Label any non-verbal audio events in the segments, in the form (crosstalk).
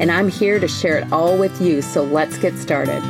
And I'm here to share it all with you, so let's get started.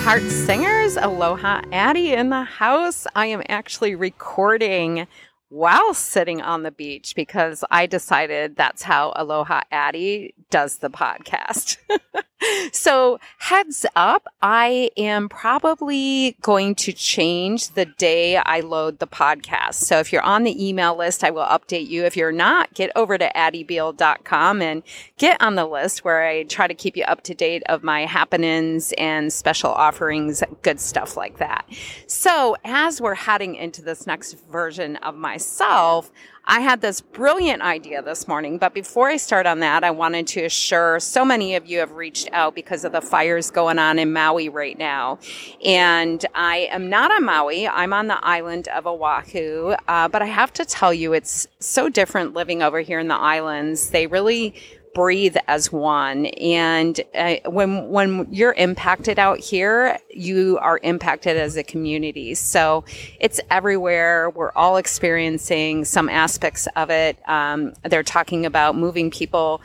Heart Singers, Aloha Addie in the house. I am actually recording while sitting on the beach because I decided that's how Aloha Addie does the podcast. (laughs) so, heads up, I am probably going to change the day I load the podcast. So, if you're on the email list, I will update you. If you're not, get over to addiebeall.com and get on the list where I try to keep you up to date of my happenings and special offerings, good stuff like that. So, as we're heading into this next version of myself, I had this brilliant idea this morning. But before I start on that, I wanted to assure so many of you have reached out because of the fires going on in Maui right now. And I am not on Maui, I'm on the island of Oahu. Uh, but I have to tell you, it's so different living over here in the islands. They really breathe as one. And uh, when when you're impacted out here, you are impacted as a community. So it's everywhere. We're all experiencing some aspects of it. Um, they're talking about moving people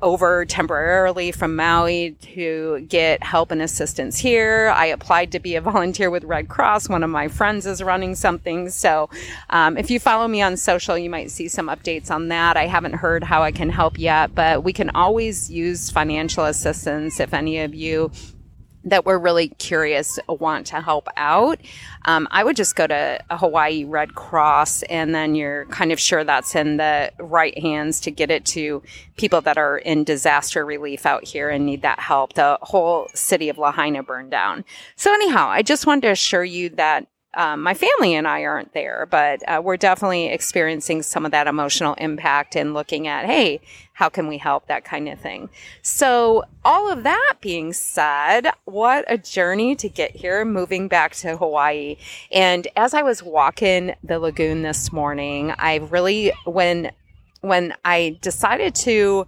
over temporarily from Maui to get help and assistance here. I applied to be a (laughs) volunteer with Red Cross. One of my friends is running something. So um, if you follow me on social, you might see some updates on that. I haven't heard how I can help yet, but we can always use financial assistance if any of you that we're really curious want to help out, um, I would just go to Hawaii Red Cross, and then you're kind of sure that's in the right hands to get it to people that are in disaster relief out here and need that help. The whole city of Lahaina burned down. So anyhow, I just wanted to assure you that um, my family and I aren't there, but uh, we're definitely experiencing some of that emotional impact and looking at, hey, how can we help? That kind of thing. So, all of that being said, what a journey to get here, moving back to Hawaii. And as I was walking the lagoon this morning, I really, when, when I decided to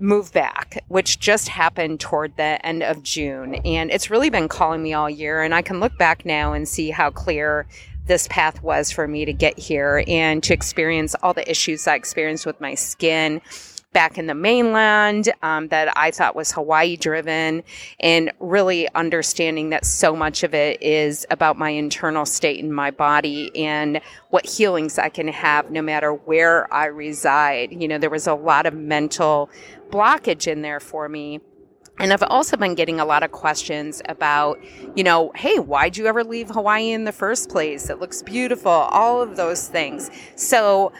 move back, which just happened toward the end of June. And it's really been calling me all year. And I can look back now and see how clear this path was for me to get here and to experience all the issues I experienced with my skin back in the mainland um, that I thought was Hawaii driven, and really understanding that so much of it is about my internal state in my body and what healings I can have no matter where I reside. You know, there was a lot of mental blockage in there for me. And I've also been getting a lot of questions about, you know, hey, why'd you ever leave Hawaii in the first place? It looks beautiful, all of those things. So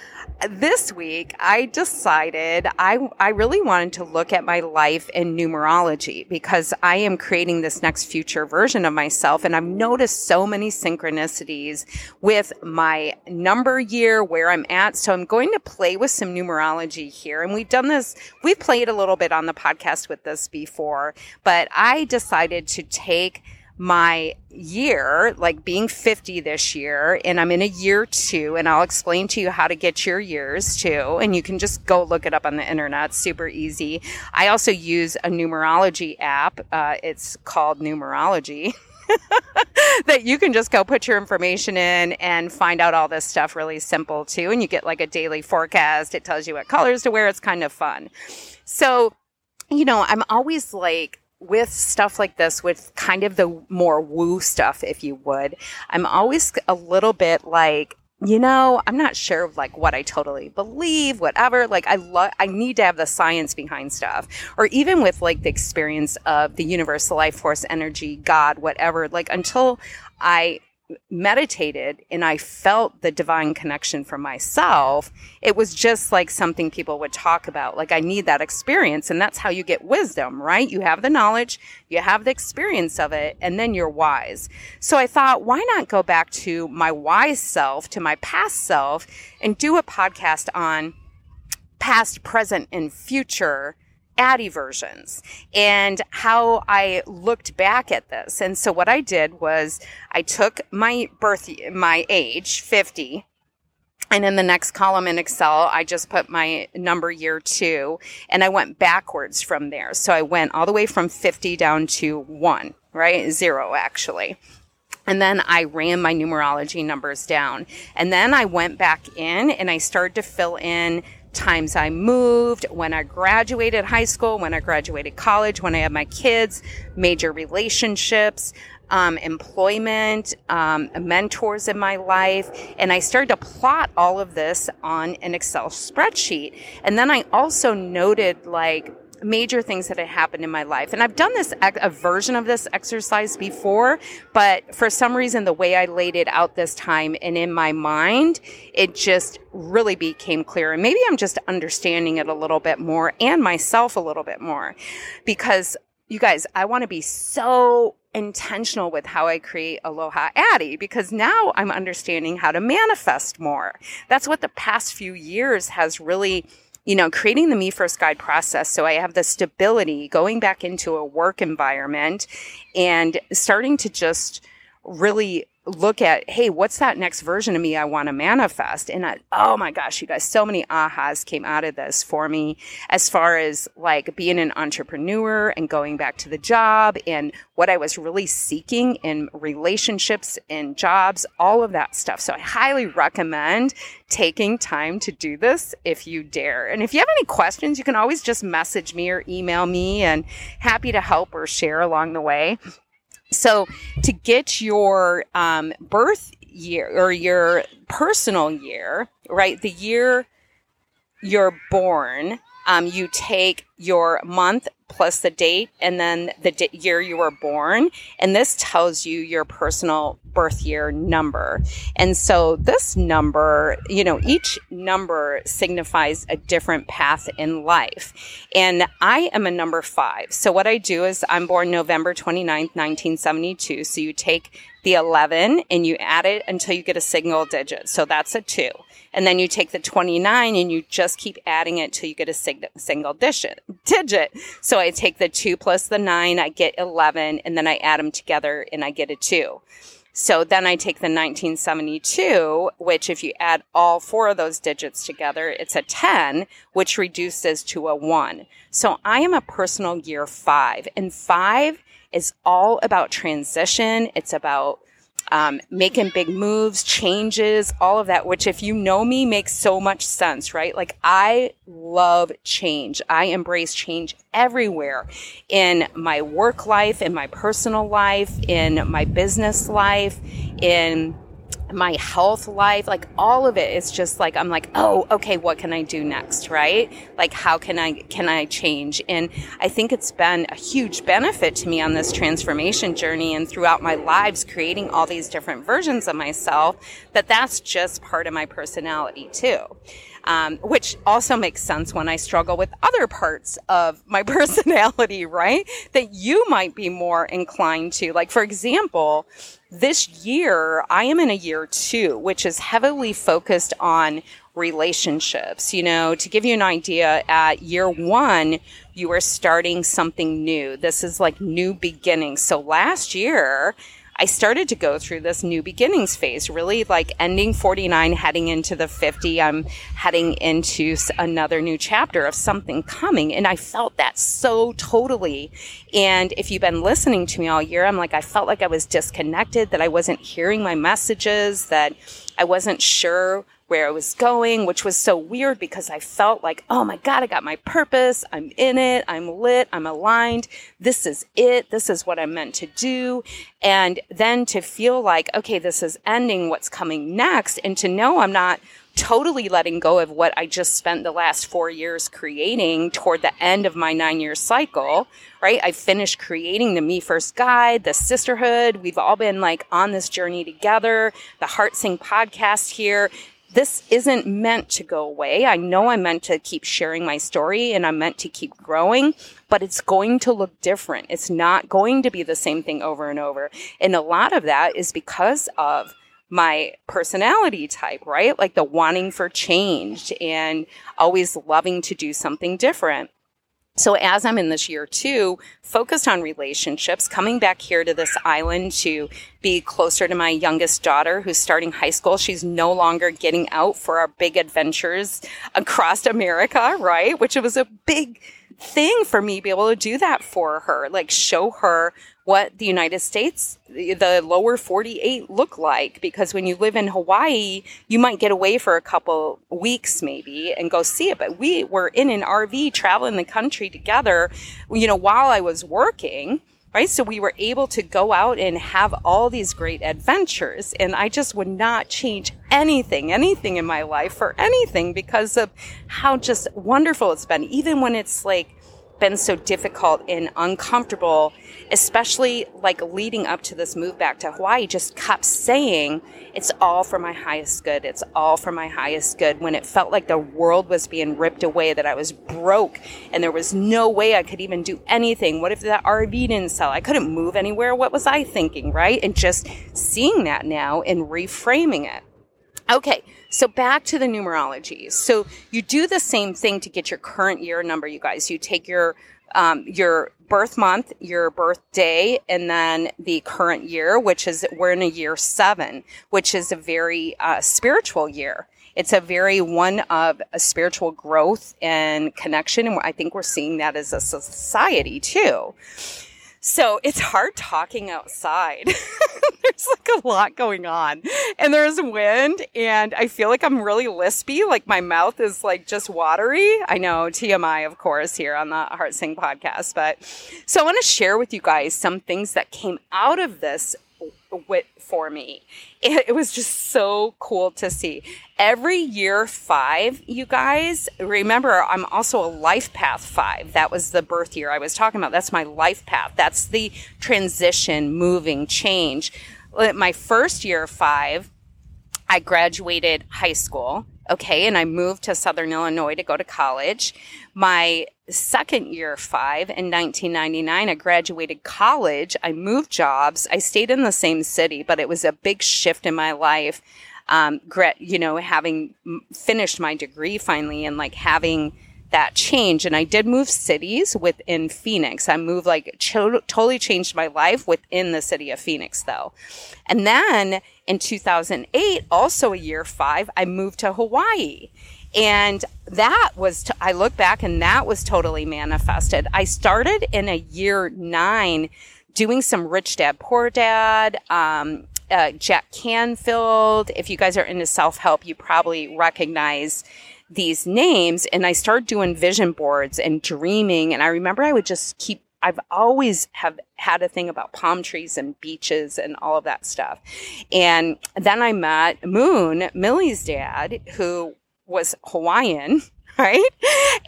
this week I decided I, I really wanted to look at my life in numerology because I am creating this next future version of myself. And I've noticed so many synchronicities with my number year, where I'm at. So I'm going to play with some numerology here. And we've done this, we've played a little bit on the podcast with this before, but I decided to take my year, like being 50 this year, and I'm in a year two, and I'll explain to you how to get your years too. And you can just go look it up on the internet, super easy. I also use a numerology app. Uh, it's called Numerology. (laughs) that you can just go put your information in and find out all this stuff really simple too. And you get like a daily forecast. It tells you what colors to wear. It's kind of fun. So, you know, I'm always like, with stuff like this, with kind of the more woo stuff, if you would, I'm always a little bit like, you know, I'm not sure of like what I totally believe, whatever. Like I love, I need to have the science behind stuff. Or even with like the experience of the universal life force, energy, God, whatever. Like until I meditated and I felt the divine connection for myself, it was just like something people would talk about. Like, I need that experience. And that's how you get wisdom, right? You have the knowledge, you have the experience of it, and then you're wise. So I thought, why not go back to my wise self, to my past self, and do a podcast on past, present, and future Addie versions and how I looked back at this. And so what I did was I took my birth, my age, 50, and in the next column in Excel, I just put my number year two and I went backwards from there. So I went all the way from 50 down to one, right? Zero actually. And then I ran my numerology numbers down. And then I went back in and I started to fill in times I moved, when I graduated high school, when I graduated college, when I had my kids, major relationships, um, employment, um, mentors in my life. And I started to plot all of this on an Excel spreadsheet. And then I also noted like, major things that had happened in my life. And I've done this, a version of this exercise before, but for some reason, the way I laid it out this time and in my mind, it just really became clear. And maybe I'm just understanding it a little bit more and myself a little bit more because you guys, I want to be so intentional with how I create Aloha Addie because now I'm understanding how to manifest more. That's what the past few years has really you know, creating the Me First Guide process. So I have the stability going back into a work environment and starting to just really look at, hey, what's that next version of me I want to manifest? And I, oh my gosh, you guys, so many ahas came out of this for me as far as like being an entrepreneur and going back to the job and what I was really seeking in relationships and jobs, all of that stuff. So I highly recommend taking time to do this if you dare. And if you have any questions, you can always just message me or email me and happy to help or share along the way. So to get your um, birth year or your personal year, right? The year you're born, um, you take your month plus the date and then the di- year you were born. And this tells you your personal birth year number. And so this number, you know, each number signifies a different path in life. And I am a number five. So what I do is I'm born November 29th, 1972. So you take the 11 and you add it until you get a single digit. So that's a two. And then you take the 29 and you just keep adding it till you get a sig- single digit, digit. So I take the two plus the nine, I get 11, and then I add them together and I get a two. So then I take the 1972, which if you add all four of those digits together, it's a 10, which reduces to a one. So I am a personal year five and five is all about transition. It's about um, making big moves, changes, all of that, which if you know me makes so much sense, right? Like I love change. I embrace change everywhere in my work life, in my personal life, in my business life, in my health life, like all of it is just like I'm like, oh, okay, what can I do next, right? Like how can I can I change? And I think it's been a huge benefit to me on this transformation journey and throughout my lives creating all these different versions of myself that that's just part of my personality too um, which also makes sense when I struggle with other parts of my (laughs) personality, right? That you might be more inclined to. Like, for example, this year, I am in a year two, which is heavily focused on relationships. You know, to give you an idea, at year one, you are starting something new. This is like new beginnings. So last year, I started to go through this new beginnings phase, really like ending 49, heading into the 50. I'm heading into another new chapter of something coming. And I felt that so totally. And if you've been listening to me all year, I'm like, I felt like I was disconnected, that I wasn't hearing my messages, that I wasn't sure where I was going, which was so weird because I felt like, oh my God, I got my purpose. I'm in it. I'm lit. I'm aligned. This is it. This is what I'm meant to do. And then to feel like, okay, this is ending what's coming next and to know I'm not totally letting go of what I just spent the last four years creating toward the end of my nine year cycle, right? I finished creating the Me First Guide, the sisterhood. We've all been like on this journey together, the Heart Sing podcast here this isn't meant to go away. I know I'm meant to keep sharing my story and I'm meant to keep growing, but it's going to look different. It's not going to be the same thing over and over. And a lot of that is because of my personality type, right? Like the wanting for change and always loving to do something different. So as I'm in this year two, focused on relationships, coming back here to this island to be closer to my youngest daughter who's starting high school. She's no longer getting out for our big adventures across America, right? Which was a big thing for me to be able to do that for her, like show her what the United States, the lower 48 look like. Because when you live in Hawaii, you might get away for a couple weeks maybe and go see it. But we were in an RV traveling the country together, you know, while I was working right? So we were able to go out and have all these great adventures. And I just would not change anything, anything in my life for anything because of how just wonderful it's been. Even when it's like been so difficult and uncomfortable, especially like leading up to this move back to Hawaii, just kept saying, it's all for my highest good. It's all for my highest good. When it felt like the world was being ripped away, that I was broke and there was no way I could even do anything. What if that RV didn't sell? I couldn't move anywhere. What was I thinking, right? And just seeing that now and reframing it. Okay, so back to the numerology. So you do the same thing to get your current year number, you guys. You take your um, your birth month, your birthday, and then the current year, which is we're in a year seven, which is a very uh, spiritual year. It's a very one of a spiritual growth and connection, and I think we're seeing that as a society too. So it's hard talking outside. (laughs) there's like a lot going on and there's wind and I feel like I'm really lispy. Like my mouth is like just watery. I know TMI, of course, here on the Heart Sing podcast. But so I want to share with you guys some things that came out of this with, for me. It, it, was just so cool to see. Every year five, you guys, remember, I'm also a life path five. That was the birth year I was talking about. That's my life path. That's the transition, moving, change. My first year five, I graduated high school. Okay. And I moved to Southern Illinois to go to college. My second year five in 1999, I graduated college. I moved jobs. I stayed in the same city, but it was a big shift in my life. Um, you know, having finished my degree finally and like having that change. And I did move cities within Phoenix. I moved like cho- totally changed my life within the city of Phoenix though. And then in 2008, also a year five, I moved to Hawaii. And that was, t- I look back and that was totally manifested. I started in a year nine doing some rich dad, poor dad, um, uh, Jack Canfield. If you guys are into self help, you probably recognize these names. And I started doing vision boards and dreaming. And I remember I would just keep I've always have had a thing about palm trees and beaches and all of that stuff. And then I met Moon, Millie's dad, who was Hawaiian, (laughs) right?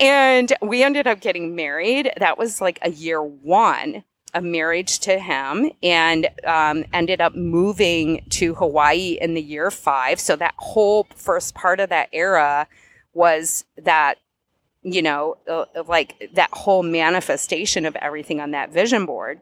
And we ended up getting married. That was like a year one of marriage to him and um, ended up moving to Hawaii in the year five. So that whole first part of that era was that, you know, uh, like that whole manifestation of everything on that vision board.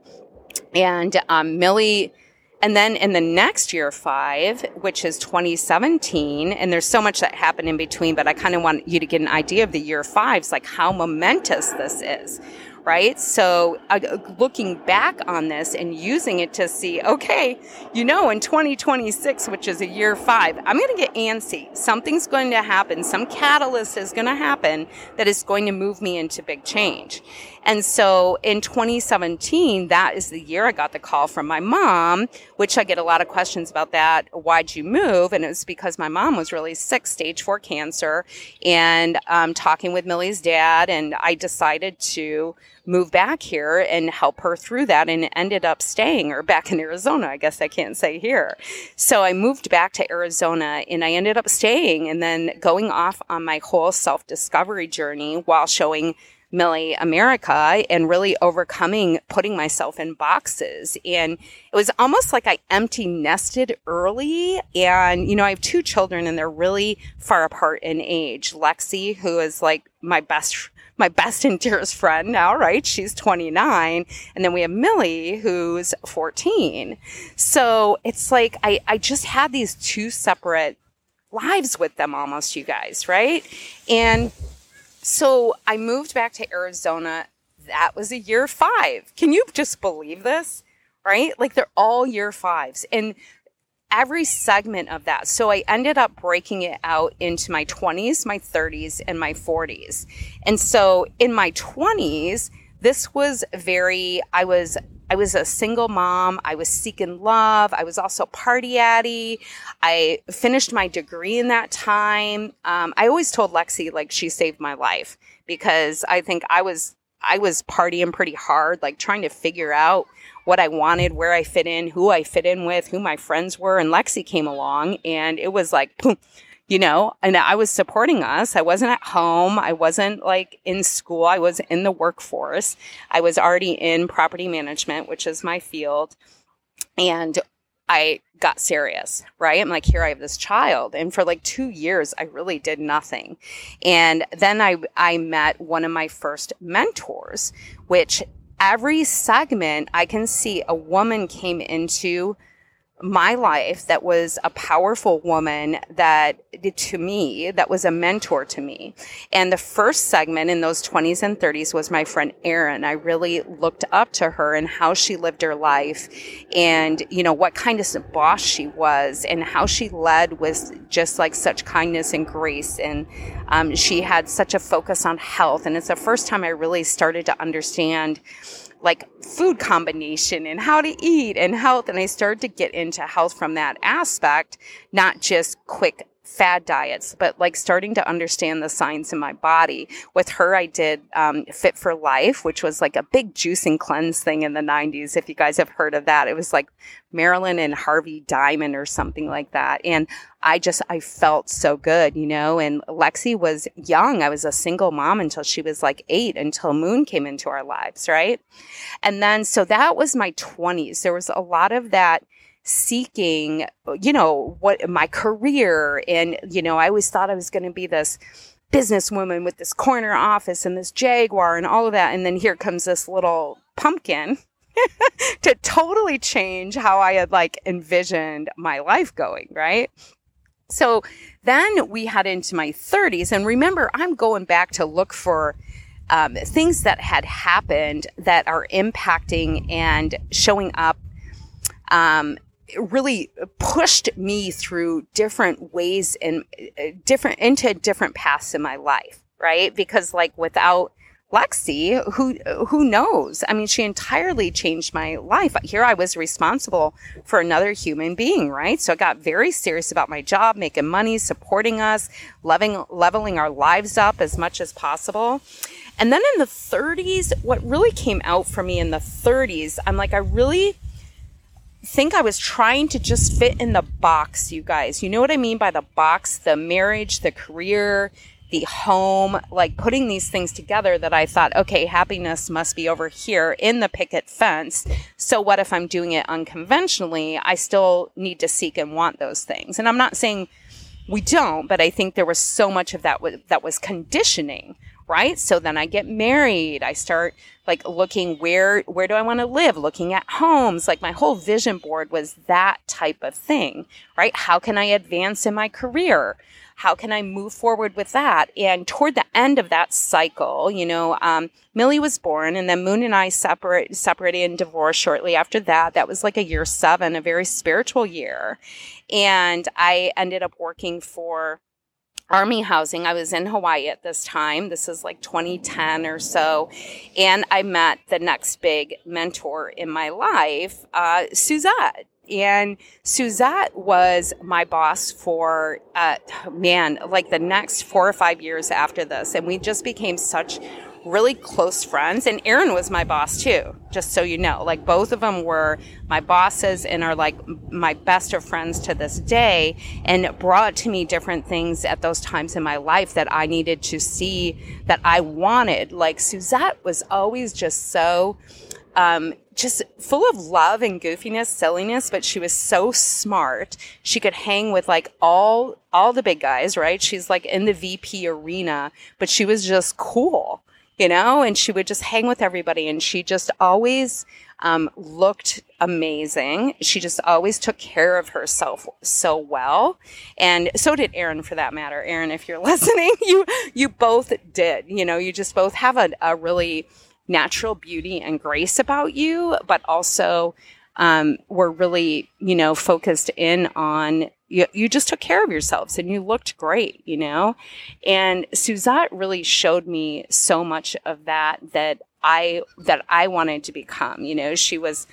And um, Millie, and then in the next year five, which is 2017, and there's so much that happened in between, but I kind of want you to get an idea of the year fives, like how momentous this is, right? So uh, looking back on this and using it to see, okay, you know, in 2026, which is a year five, I'm going to get antsy. Something's going to happen. Some catalyst is going to happen that is going to move me into big change. And so in 2017, that is the year I got the call from my mom, which I get a lot of questions about that. Why'd you move? And it was because my mom was really sick, stage four cancer, and um, talking with Millie's dad, and I decided to move back here and help her through that and ended up staying or back in Arizona. I guess I can't say here. So I moved back to Arizona and I ended up staying and then going off on my whole self discovery journey while showing Millie America and really overcoming putting myself in boxes. And it was almost like I empty nested early. And, you know, I have two children and they're really far apart in age. Lexi, who is like my best my best and dearest friend now, right? She's 29. And then we have Millie, who's 14. So it's like I, I just had these two separate lives with them almost, you guys, right? And so I moved back to Arizona that was a year five. Can you just believe this? Right? Like they're all year fives. And every segment of that. So I ended up breaking it out into my 20s, my 30s, and my 40s. And so in my 20s, this was very, I was I was a single mom. I was seeking love. I was also party Addie. I finished my degree in that time. Um, I always told Lexi like she saved my life because I think I was I was partying pretty hard, like trying to figure out what I wanted, where I fit in, who I fit in with, who my friends were. And Lexi came along and it was like, boom, you know, and I was supporting us. I wasn't at home. I wasn't like in school. I was in the workforce. I was already in property management, which is my field. And I got serious, right? I'm like, here I have this child. And for like two years, I really did nothing. And then I, I met one of my first mentors, which every segment I can see a woman came into my life that was a powerful woman that to me that was a mentor to me. And the first segment in those 20s and 30s was my friend Erin. I really looked up to her and how she lived her life and you know what kind of boss she was and how she led with just like such kindness and grace. And um, she had such a focus on health. And it's the first time i really started to understand like food combination and how to eat and health. And I started to get into health from that aspect, not just quick fad diets, but like starting to understand the signs in my body. With her, I did um, Fit for Life, which was like a big juicing cleanse thing in the 90s. If you guys have heard of that, it was like Marilyn and Harvey Diamond or something like that. And I just, I felt so good, you know, and Lexi was young. I was a single mom until she was like eight, until Moon came into our lives, right? And then, so that was my 20s. There was a lot of that seeking, you know, what my career. And, you know, I always thought I was going to be this businesswoman with this corner office and this Jaguar and all of that. And then here comes this little pumpkin (laughs) to totally change how I had like envisioned my life going, right? So then we head into my 30s. And remember, I'm going back to look for um, things that had happened that are impacting and showing up um, really pushed me through different ways and uh, different into different paths in my life right because like without Lexi, who who knows? I mean, she entirely changed my life. Here I was responsible for another human being, right? So I got very serious about my job, making money, supporting us, loving leveling our lives up as much as possible. And then in the 30s, what really came out for me in the 30s, I'm like I really think I was trying to just fit in the box, you guys. You know what I mean by the box? The marriage, the career, the home, like putting these things together that I thought, okay, happiness must be over here in the picket fence. So what if I'm doing it unconventionally? I still need to seek and want those things. And I'm not saying we don't, but I think there was so much of that that was conditioning right? So then I get married. I start like looking where where do I want to live? Looking at homes. Like my whole vision board was that type of thing, right? How can I advance in my career? How can I move forward with that? And toward the end of that cycle, you know, um, Millie was born, and then Moon and I separate, separated and divorced shortly after that. That was like a year seven, a very spiritual year. And I ended up working for army housing. I was in Hawaii at this time. This is like 2010 or so. And I met the next big mentor in my life, uh, Suzette. And Suzette was my boss for, uh, man, like the next four or five years after this. And we just became such really close friends. And Erin was my boss too, just so you know. Like both of them were my bosses and are like my best of friends to this day and brought to me different things at those times in my life that I needed to see that I wanted. Like Suzette was always just so, um, just full of love and goofiness, silliness, but she was so smart. She could hang with like all all the big guys, right? She's like in the VP arena, but she was just cool you know, and she would just hang with everybody. And she just always um, looked amazing. She just always took care of herself so well. And so did Erin for that matter. Erin, if you're (laughs) listening, you, you both did, you know, you just both have a, a really natural beauty and grace about you, but also um, were really, you know, focused in on you, you just took care of yourselves and you looked great, you know? And Suzette really showed me so much of that that I that I wanted to become. You know, she was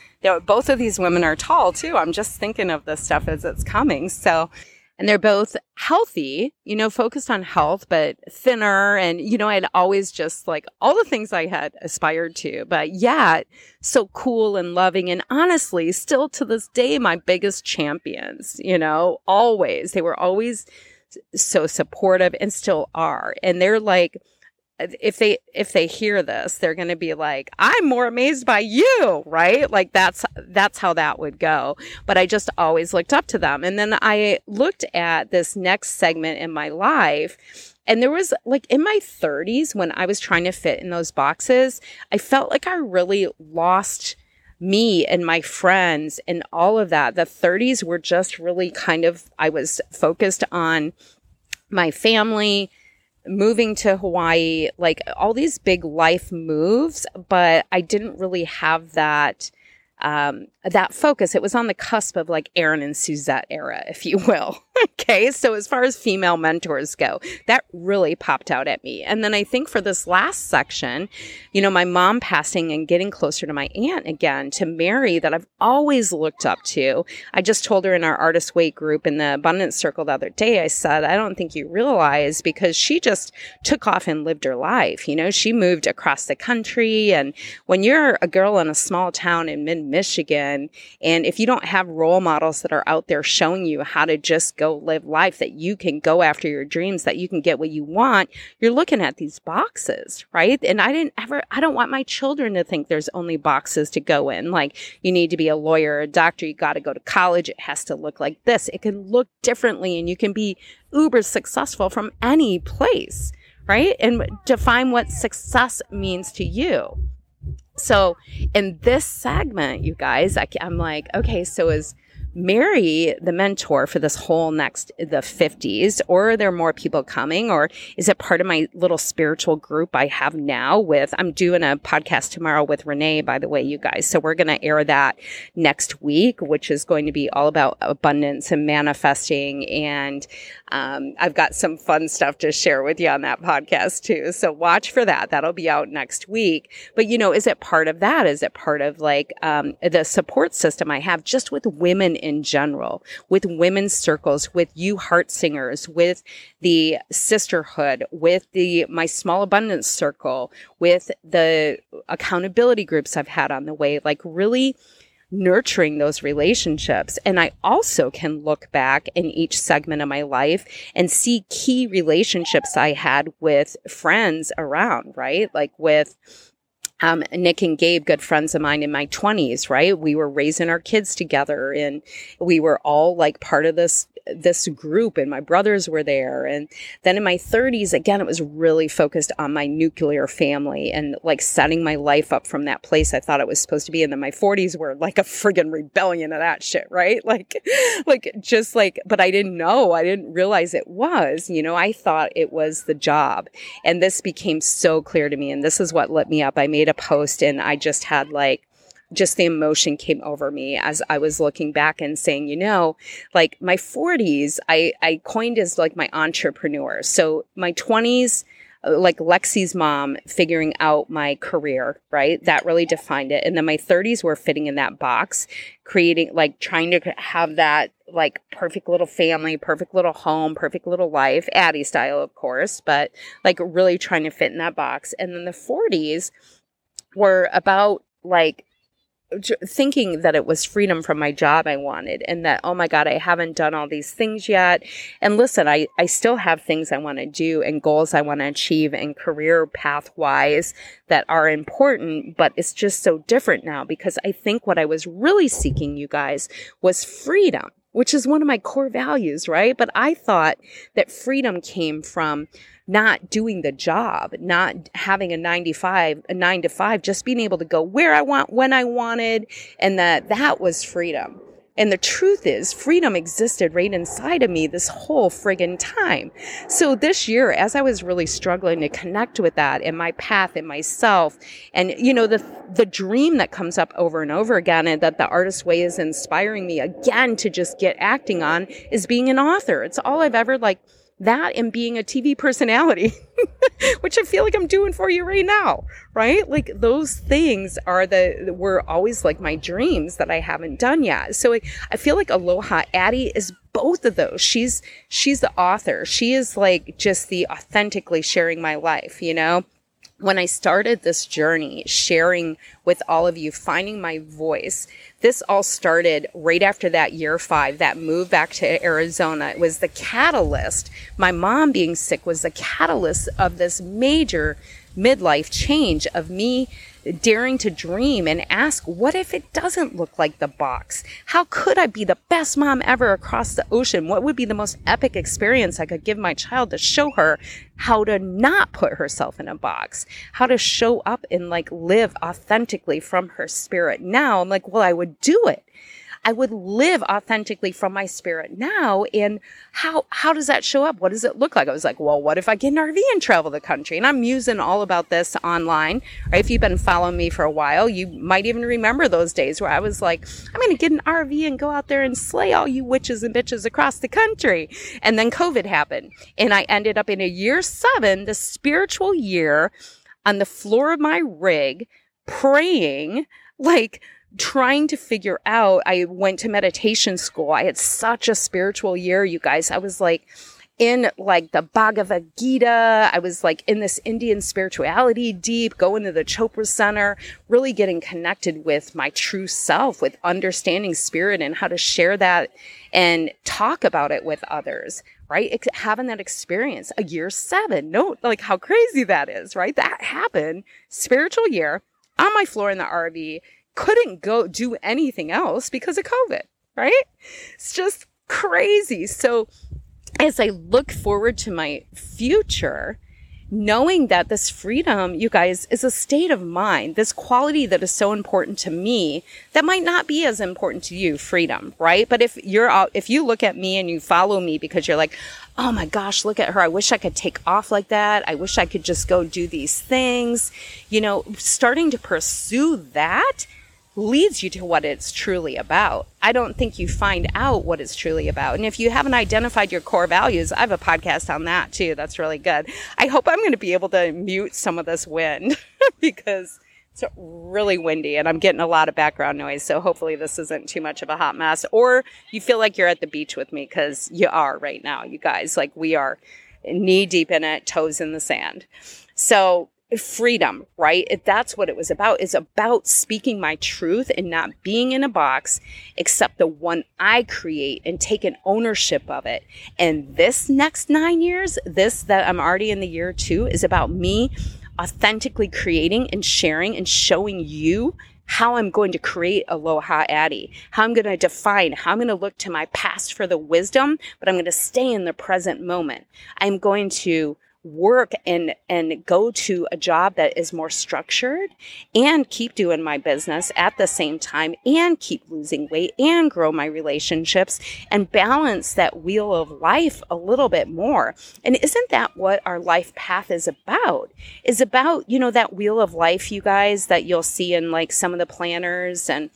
both of these women are tall too. I'm just thinking of this stuff as it's coming. So and they're both healthy, you know, focused on health, but thinner. And, you know, I'd always just like all the things I had aspired to, but yeah, so cool and loving. And honestly, still to this day, my biggest champions, you know, always, they were always so supportive and still are. And they're like, if they if they hear this they're going to be like i'm more amazed by you right? Like that's that's how that would go. But i just always looked up to them. And then i looked at this next segment in my life and there was like in my 30s when i was trying to fit in those boxes i felt like i really lost me and my friends and all of that. The 30s were just really kind of i was focused on my family moving to Hawaii, like all these big life moves, but I didn't really have that um, that focus. It was on the cusp of like Erin and Suzette era, if you will. (laughs) okay. So as far as female mentors go, that really popped out at me. And then I think for this last section, you know, my mom passing and getting closer to my aunt again, to Mary that I've always looked up to. I just told her in our artist way group in the abundance circle the other day, I said, I don't think you realize because she just took off and lived her life. You know, she moved across the country. And when you're a girl in a small town in mid Michigan, and if you don't have role models that are out there showing you how to just go live life, that you can go after your dreams, that you can get what you want, you're looking at these boxes, right? And I didn't ever, I don't want my children to think there's only boxes to go in. Like you need to be a lawyer, a doctor, you got to go to college. It has to look like this. It can look differently and you can be uber successful from any place right? And define what success means to you. So in this segment, you guys, I, am like, okay, so is Mary the mentor for this whole next the 50s or are there more people coming or is it part of my little spiritual group I have now with I'm doing a podcast tomorrow with Renee by the way you guys. So we're going to air that next week which is going to be all about abundance and manifesting. And um, I've got some fun stuff to share with you on that podcast too. So watch for that. That'll be out next week. But you know is it part of that? Is it part of like um, the support system I have just with women in general, with women's circles, with you heart singers, with the sisterhood, with the my small abundance circle, with the accountability groups I've had on the way, like really nurturing those relationships. And I also can look back in each segment of my life and see key relationships I had with friends around, right? Like with um, Nick and Gabe, good friends of mine in my 20s, right? We were raising our kids together and we were all like part of this this group and my brothers were there. And then in my 30s, again, it was really focused on my nuclear family and like setting my life up from that place I thought it was supposed to be. And then my 40s were like a friggin' rebellion of that shit, right? (laughs) Like, like just like, but I didn't know. I didn't realize it was, you know, I thought it was the job. And this became so clear to me. And this is what lit me up. I made a post and I just had like, just the emotion came over me as I was looking back and saying, you know, like my 40s, I, I coined as like my entrepreneur. So my 20s, uh, like Lexi's mom figuring out my career, right? That really defined it. And then my 30s were fitting in that box, creating, like trying to have that like perfect little family, perfect little home, perfect little life, Addie style, of course, but like really trying to fit in that box. And then the 40s were about like thinking that it was freedom from my job I wanted and that, oh my God, I haven't done all these things yet. And listen, I, I still have things I want to do and goals I want to achieve and career path wise that are important, but it's just so different now because I think what I was really seeking, you guys, was freedom which is one of my core values, right? But I thought that freedom came from not doing the job, not having a 95, a nine to five, just being able to go where I want, when I wanted, and that that was freedom. And the truth is, freedom existed right inside of me this whole friggin' time. So this year, as I was really struggling to connect with that and my path and myself, and you know, the the dream that comes up over and over again, and that the artist way is inspiring me again to just get acting on, is being an author. It's all I've ever like that and being a TV personality, (laughs) which I feel like I'm doing for you right now, right? Like those things are the, were always like my dreams that I haven't done yet. So I, I feel like Aloha Addie is both of those. She's, she's the author. She is like just the authentically sharing my life, you know? When I started this journey, sharing with all of you, finding my voice, this all started right after that year five, that move back to Arizona. It was the catalyst. My mom being sick was the catalyst of this major midlife change of me daring to dream and ask, what if it doesn't look like the box? How could I be the best mom ever across the ocean? What would be the most epic experience I could give my child to show her how to not put herself in a box, how to show up and like live authentically from her spirit? Now I'm like, well, I would do it. I would live authentically from my spirit now. And how, how does that show up? What does it look like? I was like, well, what if I get an RV and travel the country? And I'm musing all about this online, right? If you've been following me for a while, you might even remember those days where I was like, I'm going to get an RV and go out there and slay all you witches and bitches across the country. And then COVID happened and I ended up in a year seven, the spiritual year on the floor of my rig praying like trying to figure out, I went to meditation school. I had such a spiritual year, you guys. I was like, in like the Bhagavad Gita. I was like in this Indian spirituality deep, going to the Chopra Center, really getting connected with my true self, with understanding spirit and how to share that and talk about it with others, right? having that experience a year seven. No, like how crazy that is, right? That happened spiritual year on my floor in the RV couldn't go do anything else because of COVID, right? It's just crazy. So as I look forward to my future, knowing that this freedom, you guys, is a state of mind, this quality that is so important to me that might not be as important to you, freedom, right? But if you're, out, if you look at me and you follow me because you're like, oh my gosh, look at her. I wish I could take off like that. I wish I could just go do these things. You know, starting to pursue that leads you to what it's truly about. I don't think you find out what it's truly about. And if you haven't identified your core values, I have a podcast on that too. That's really good. I hope I'm going to be able to mute some of this wind (laughs) because it's really windy and I'm getting a lot of background noise. So hopefully this isn't too much of a hot mess or you feel like you're at the beach with me because you are right now, you guys. Like we are knee deep in it, toes in the sand. So freedom, right? If that's what it was about, is about speaking my truth and not being in a box, except the one I create and taking ownership of it. And this next nine years, this that I'm already in the year two is about me authentically creating and sharing and showing you how I'm going to create Aloha Addie, how I'm going to define, how I'm going to look to my past for the wisdom, but I'm going to stay in the present moment. I'm going to work and and go to a job that is more structured and keep doing my business at the same time and keep losing weight and grow my relationships and balance that wheel of life a little bit more. And isn't that what our life path is about? Is about you know that wheel of life you guys that you'll see in like some of the planners and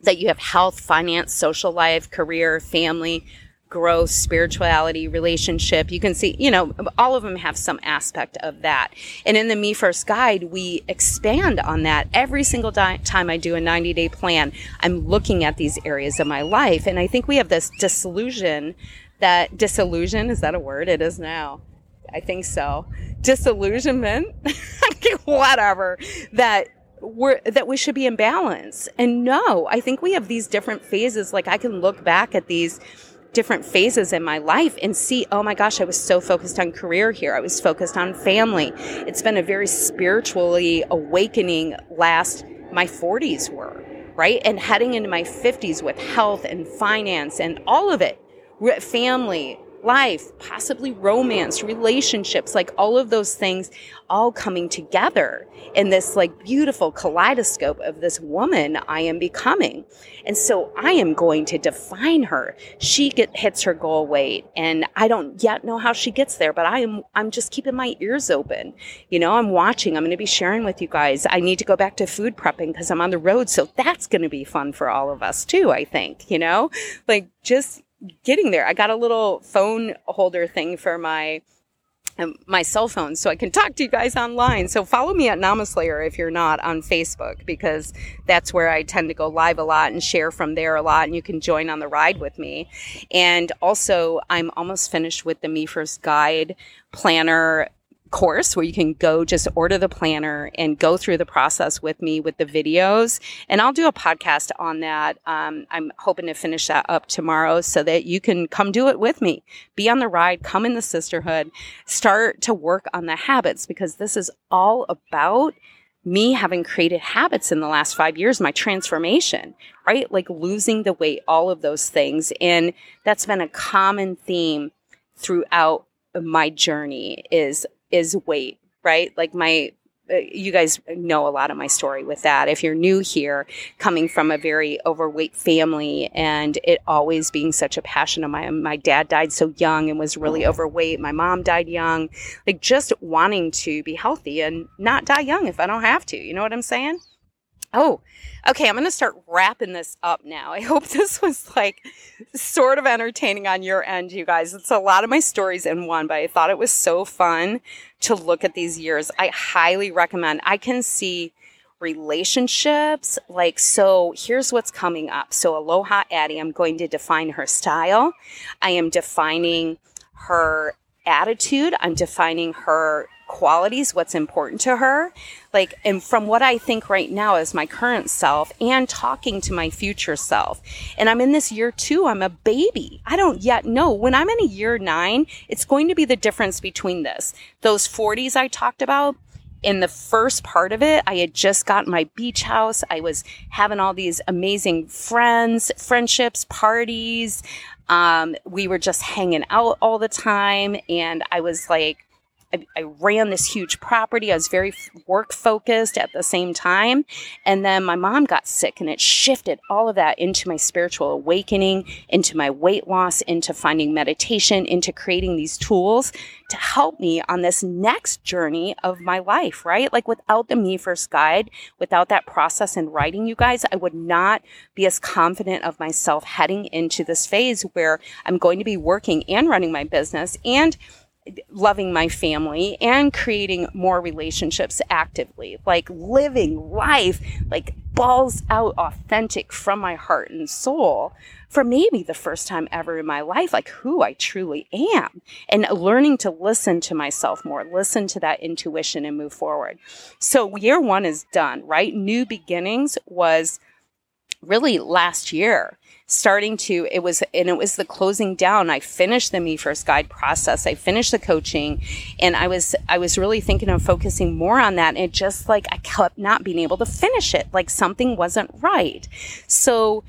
that you have health finance social life career family growth, spirituality, relationship. You can see, you know, all of them have some aspect of that. And in the Me First Guide, we expand on that every single di- time I do a 90 day plan. I'm looking at these areas of my life. And I think we have this disillusion that disillusion, is that a word? It is now. I think so. Disillusionment, (laughs) whatever, that we're, that we should be in balance. And no, I think we have these different phases. Like I can look back at these different phases in my life and see, oh my gosh, I was so focused on career here. I was focused on family. It's been a very spiritually awakening last, my 40s were, right? And heading into my 50s with health and finance and all of it, family, life, possibly romance, relationships, like all of those things all coming together in this like beautiful kaleidoscope of this woman I am becoming. And so I am going to define her. She get, hits her goal weight and I don't yet know how she gets there, but I am I'm just keeping my ears open. You know, I'm watching. I'm going to be sharing with you guys. I need to go back to food prepping because I'm on the road, so that's going to be fun for all of us too, I think, you know? Like just getting there. I got a little phone holder thing for my um, my cell phone so I can talk to you guys online. So follow me at Namaslayer if you're not on Facebook because that's where I tend to go live a lot and share from there a lot and you can join on the ride with me. And also I'm almost finished with the Me First Guide planner course where you can go just order the planner and go through the process with me with the videos. And I'll do a podcast on that. Um, I'm hoping to finish that up tomorrow so that you can come do it with me. Be on the ride, come in the sisterhood, start to work on the habits because this is all about me having created habits in the last five years, my transformation, right? Like losing the weight, all of those things. And that's been a common theme throughout my journey is is weight, right? Like my uh, you guys know a lot of my story with that. If you're new here, coming from a very overweight family and it always being such a passion of mine. My dad died so young and was really overweight. My mom died young. Like just wanting to be healthy and not die young if I don't have to. You know what I'm saying? Oh, okay. I'm going to start wrapping this up now. (laughs) I hope this was like sort of entertaining on your end, you guys. It's a lot of my stories in one, but I thought it was so fun to look at these years. I highly recommend. I can see relationships like so here's what's coming up so aloha addie i'm going to define her style i am defining her attitude i'm defining her qualities, what's important to her. Like, and from what I think right now as my current self and talking to my future self. And I'm in this year two, I'm a baby. I don't yet know. When I'm in a year nine, it's going to be the difference between this. Those 40s I talked about, in the first part of it, I had just gotten my beach house. I was having all these amazing friends, friendships, parties. Um, we were just hanging out all the time. And I was like, I, I ran this huge property. I was very work focused at the same time. And then my mom got sick and it shifted all of that into my spiritual awakening, into my weight loss, into finding meditation, into creating these tools to help me on this next journey of my life, right? Like without the Me First guide, without that process and writing, you guys, I would not be as confident of myself heading into this phase where I'm going to be working and running my business and loving my family and creating more relationships actively, like living life, like balls out authentic from my heart and soul for maybe the first time ever in my life, like who I truly am and learning to listen to myself more, listen to that intuition and move forward. So year one is done, right? New beginnings was really last year starting to it was and it was the closing down. I finished the me first guide process. I finished the coaching and i was i was really thinking of focusing more on that and it just like i kept not being able to finish it. Like something wasn't right. So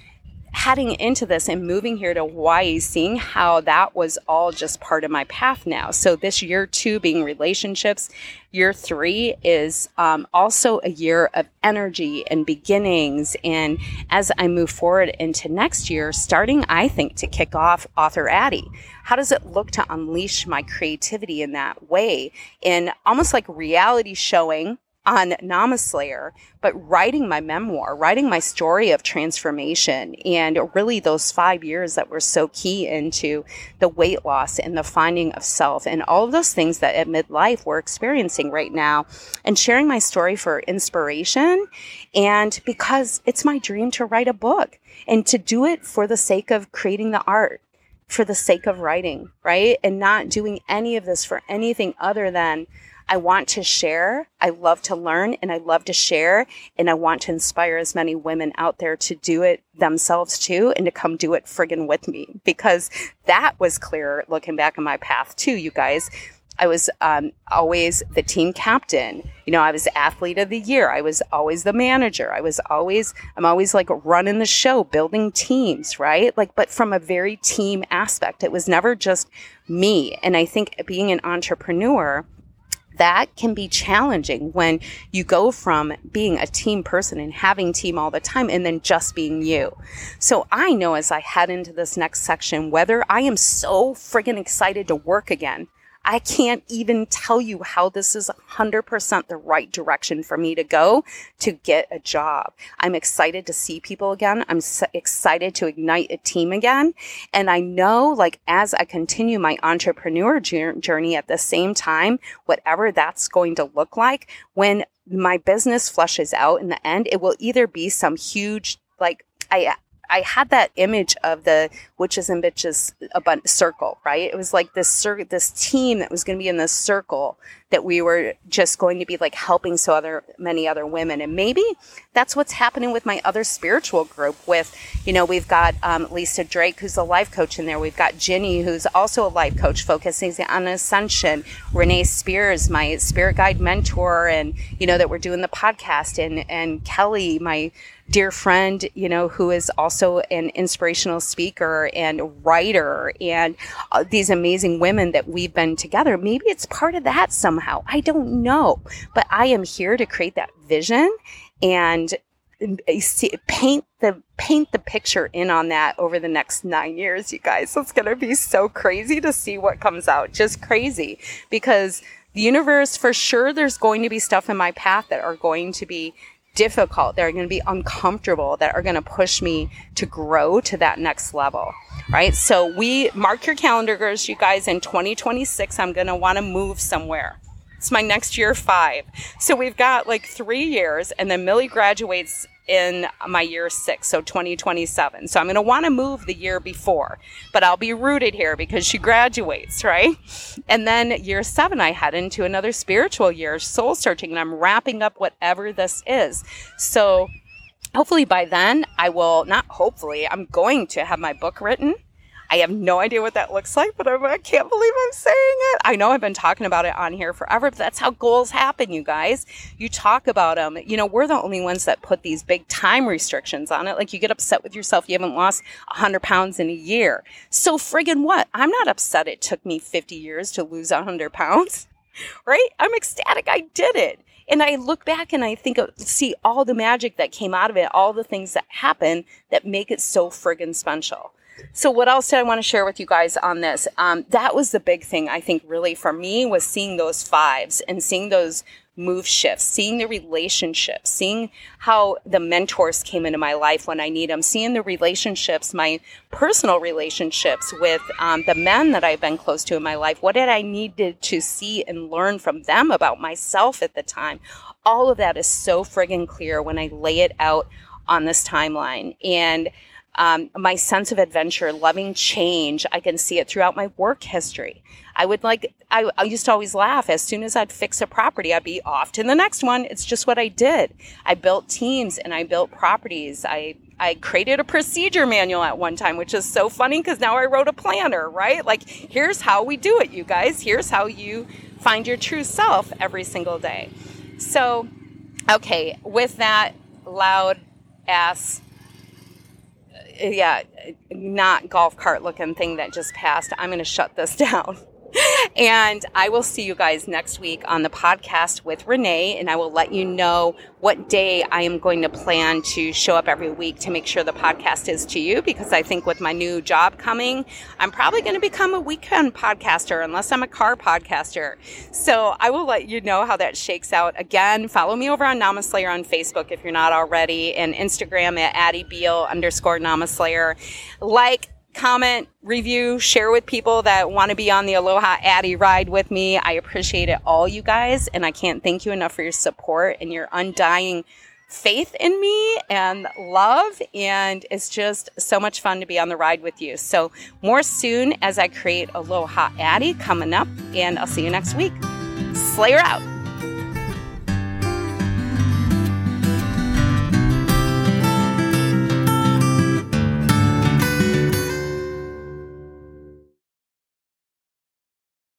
heading into this and moving here to Hawaii, seeing how that was all just part of my path now. So, this year two being relationships, year three is um, also a year of energy and beginnings. And as I move forward into next year, starting, I think, to kick off Author Addie. How does it look to unleash my creativity in that way? In almost like reality showing on Namaslayer, but writing my memoir, writing my story of transformation, and really those five years that were so key into the weight loss and the finding of self, and all of those things that at midlife we're experiencing right now, and sharing my story for inspiration, and because it's my dream to write a book and to do it for the sake of creating the art for the sake of writing, right? And not doing any of this for anything other than I want to share. I love to learn and I love to share. And I want to inspire as many women out there to do it themselves too and to come do it friggin' with me because that was clear looking back on my path too, you guys. I was um, always the team captain. You know, I was athlete of the year. I was always the manager. I was always, I'm always like running the show, building teams, right? Like, but from a very team aspect, it was never just me. And I think being an entrepreneur, that can be challenging when you go from being a team person and having team all the time and then just being you. So I know as I head into this next section, whether I am so friggin' excited to work again, I can't even tell you how this is 100% the right direction for me to go to get a job. I'm excited to see people again. I'm so excited to ignite a team again. And I know, like, as I continue my entrepreneur journey at the same time, whatever that's going to look like, when my business flushes out in the end, it will either be some huge, like, I I had that image of the witches and bitches circle, right? It was like this cir- this team that was going to be in this circle that we were just going to be like helping so other many other women, and maybe that's what's happening with my other spiritual group. With you know, we've got um, Lisa Drake, who's a life coach in there. We've got Ginny, who's also a life coach, focusing on ascension. Renee Spears, my spirit guide mentor, and you know that we're doing the podcast, and and Kelly, my dear friend, you know, who is also an inspirational speaker and writer and uh, these amazing women that we've been together. Maybe it's part of that somehow. I don't know, but I am here to create that vision and see, paint the paint the picture in on that over the next nine years, you guys. It's gonna be so crazy to see what comes out. Just crazy because the universe, for sure, there's going to be stuff in my path that are going to be difficult, that are going to be uncomfortable, that are going to push me to grow to that next level. Right. So we mark your calendars, you guys, in 2026, I'm going to want to move somewhere. It's my next year five. So we've got like three years and then Millie graduates in my year six, so 2027. So I'm going to want to move the year before, but I'll be rooted here because she graduates, right? And then year seven, I head into another spiritual year, soul searching, and I'm wrapping up whatever this is. So hopefully by then, I will not hopefully, I'm going to have my book written. I have no idea what that looks like, but I'm, I can not believe I'm saying it. I know I've been talking about it on here forever, but that's how goals happen, you guys. You talk about them. You know, we're the only ones that put these big time restrictions on it. Like you get upset with yourself. You haven't lost 100 pounds in a year. So friggin' what? I'm not upset it took me 50 years to lose 100 pounds, (laughs) right? I'm ecstatic I did it. And I look back and I think of, see all the magic that came out of it, all the things that happen that make it so friggin' special. So what else did I want to share with you guys on this? Um, that was the big thing I think really for me was seeing those fives and seeing those move shifts, seeing the relationships, seeing how the mentors came into my life when I need them, seeing the relationships, my personal relationships with um, the men that I've been close to in my life. What did I need to see and learn from them about myself at the time? All of that is so friggin' clear when I lay it out on this timeline. And um, my sense of adventure, loving change. I can see it throughout my work history. I would like, I, I, used to always laugh. As soon as I'd fix a property, I'd be off to the next one. It's just what I did. I built teams and I built properties. I, I created a procedure manual at one time, which is so funny because now I wrote a planner, right? Like, here's how we do it, you guys. Here's how you find your true self every single day. So, okay, with that loud ass yeah, not golf cart looking thing that just passed. I'm going to shut this (laughs) down and I will see you guys next week on the podcast with Renee, and I will let you know what day I am going to plan to show up every week to make sure the podcast is to you. Because I think with my new job coming, I'm probably going to become a weekend podcaster unless I'm a car podcaster. So I will let you know how that shakes out. Again, follow me over on Namaslayer on Facebook if you're not already, and Instagram at Addie Beall underscore Namaslayer. Like, comment, review, share with people that want to be on the Aloha Addie ride with me. I appreciate it all, you guys, and I can't thank you enough for your support and your undying faith in me and love. And it's just so much fun to be on the ride with you. So, more soon as I create Aloha Addie coming up, and I'll see you next week. Slayer out.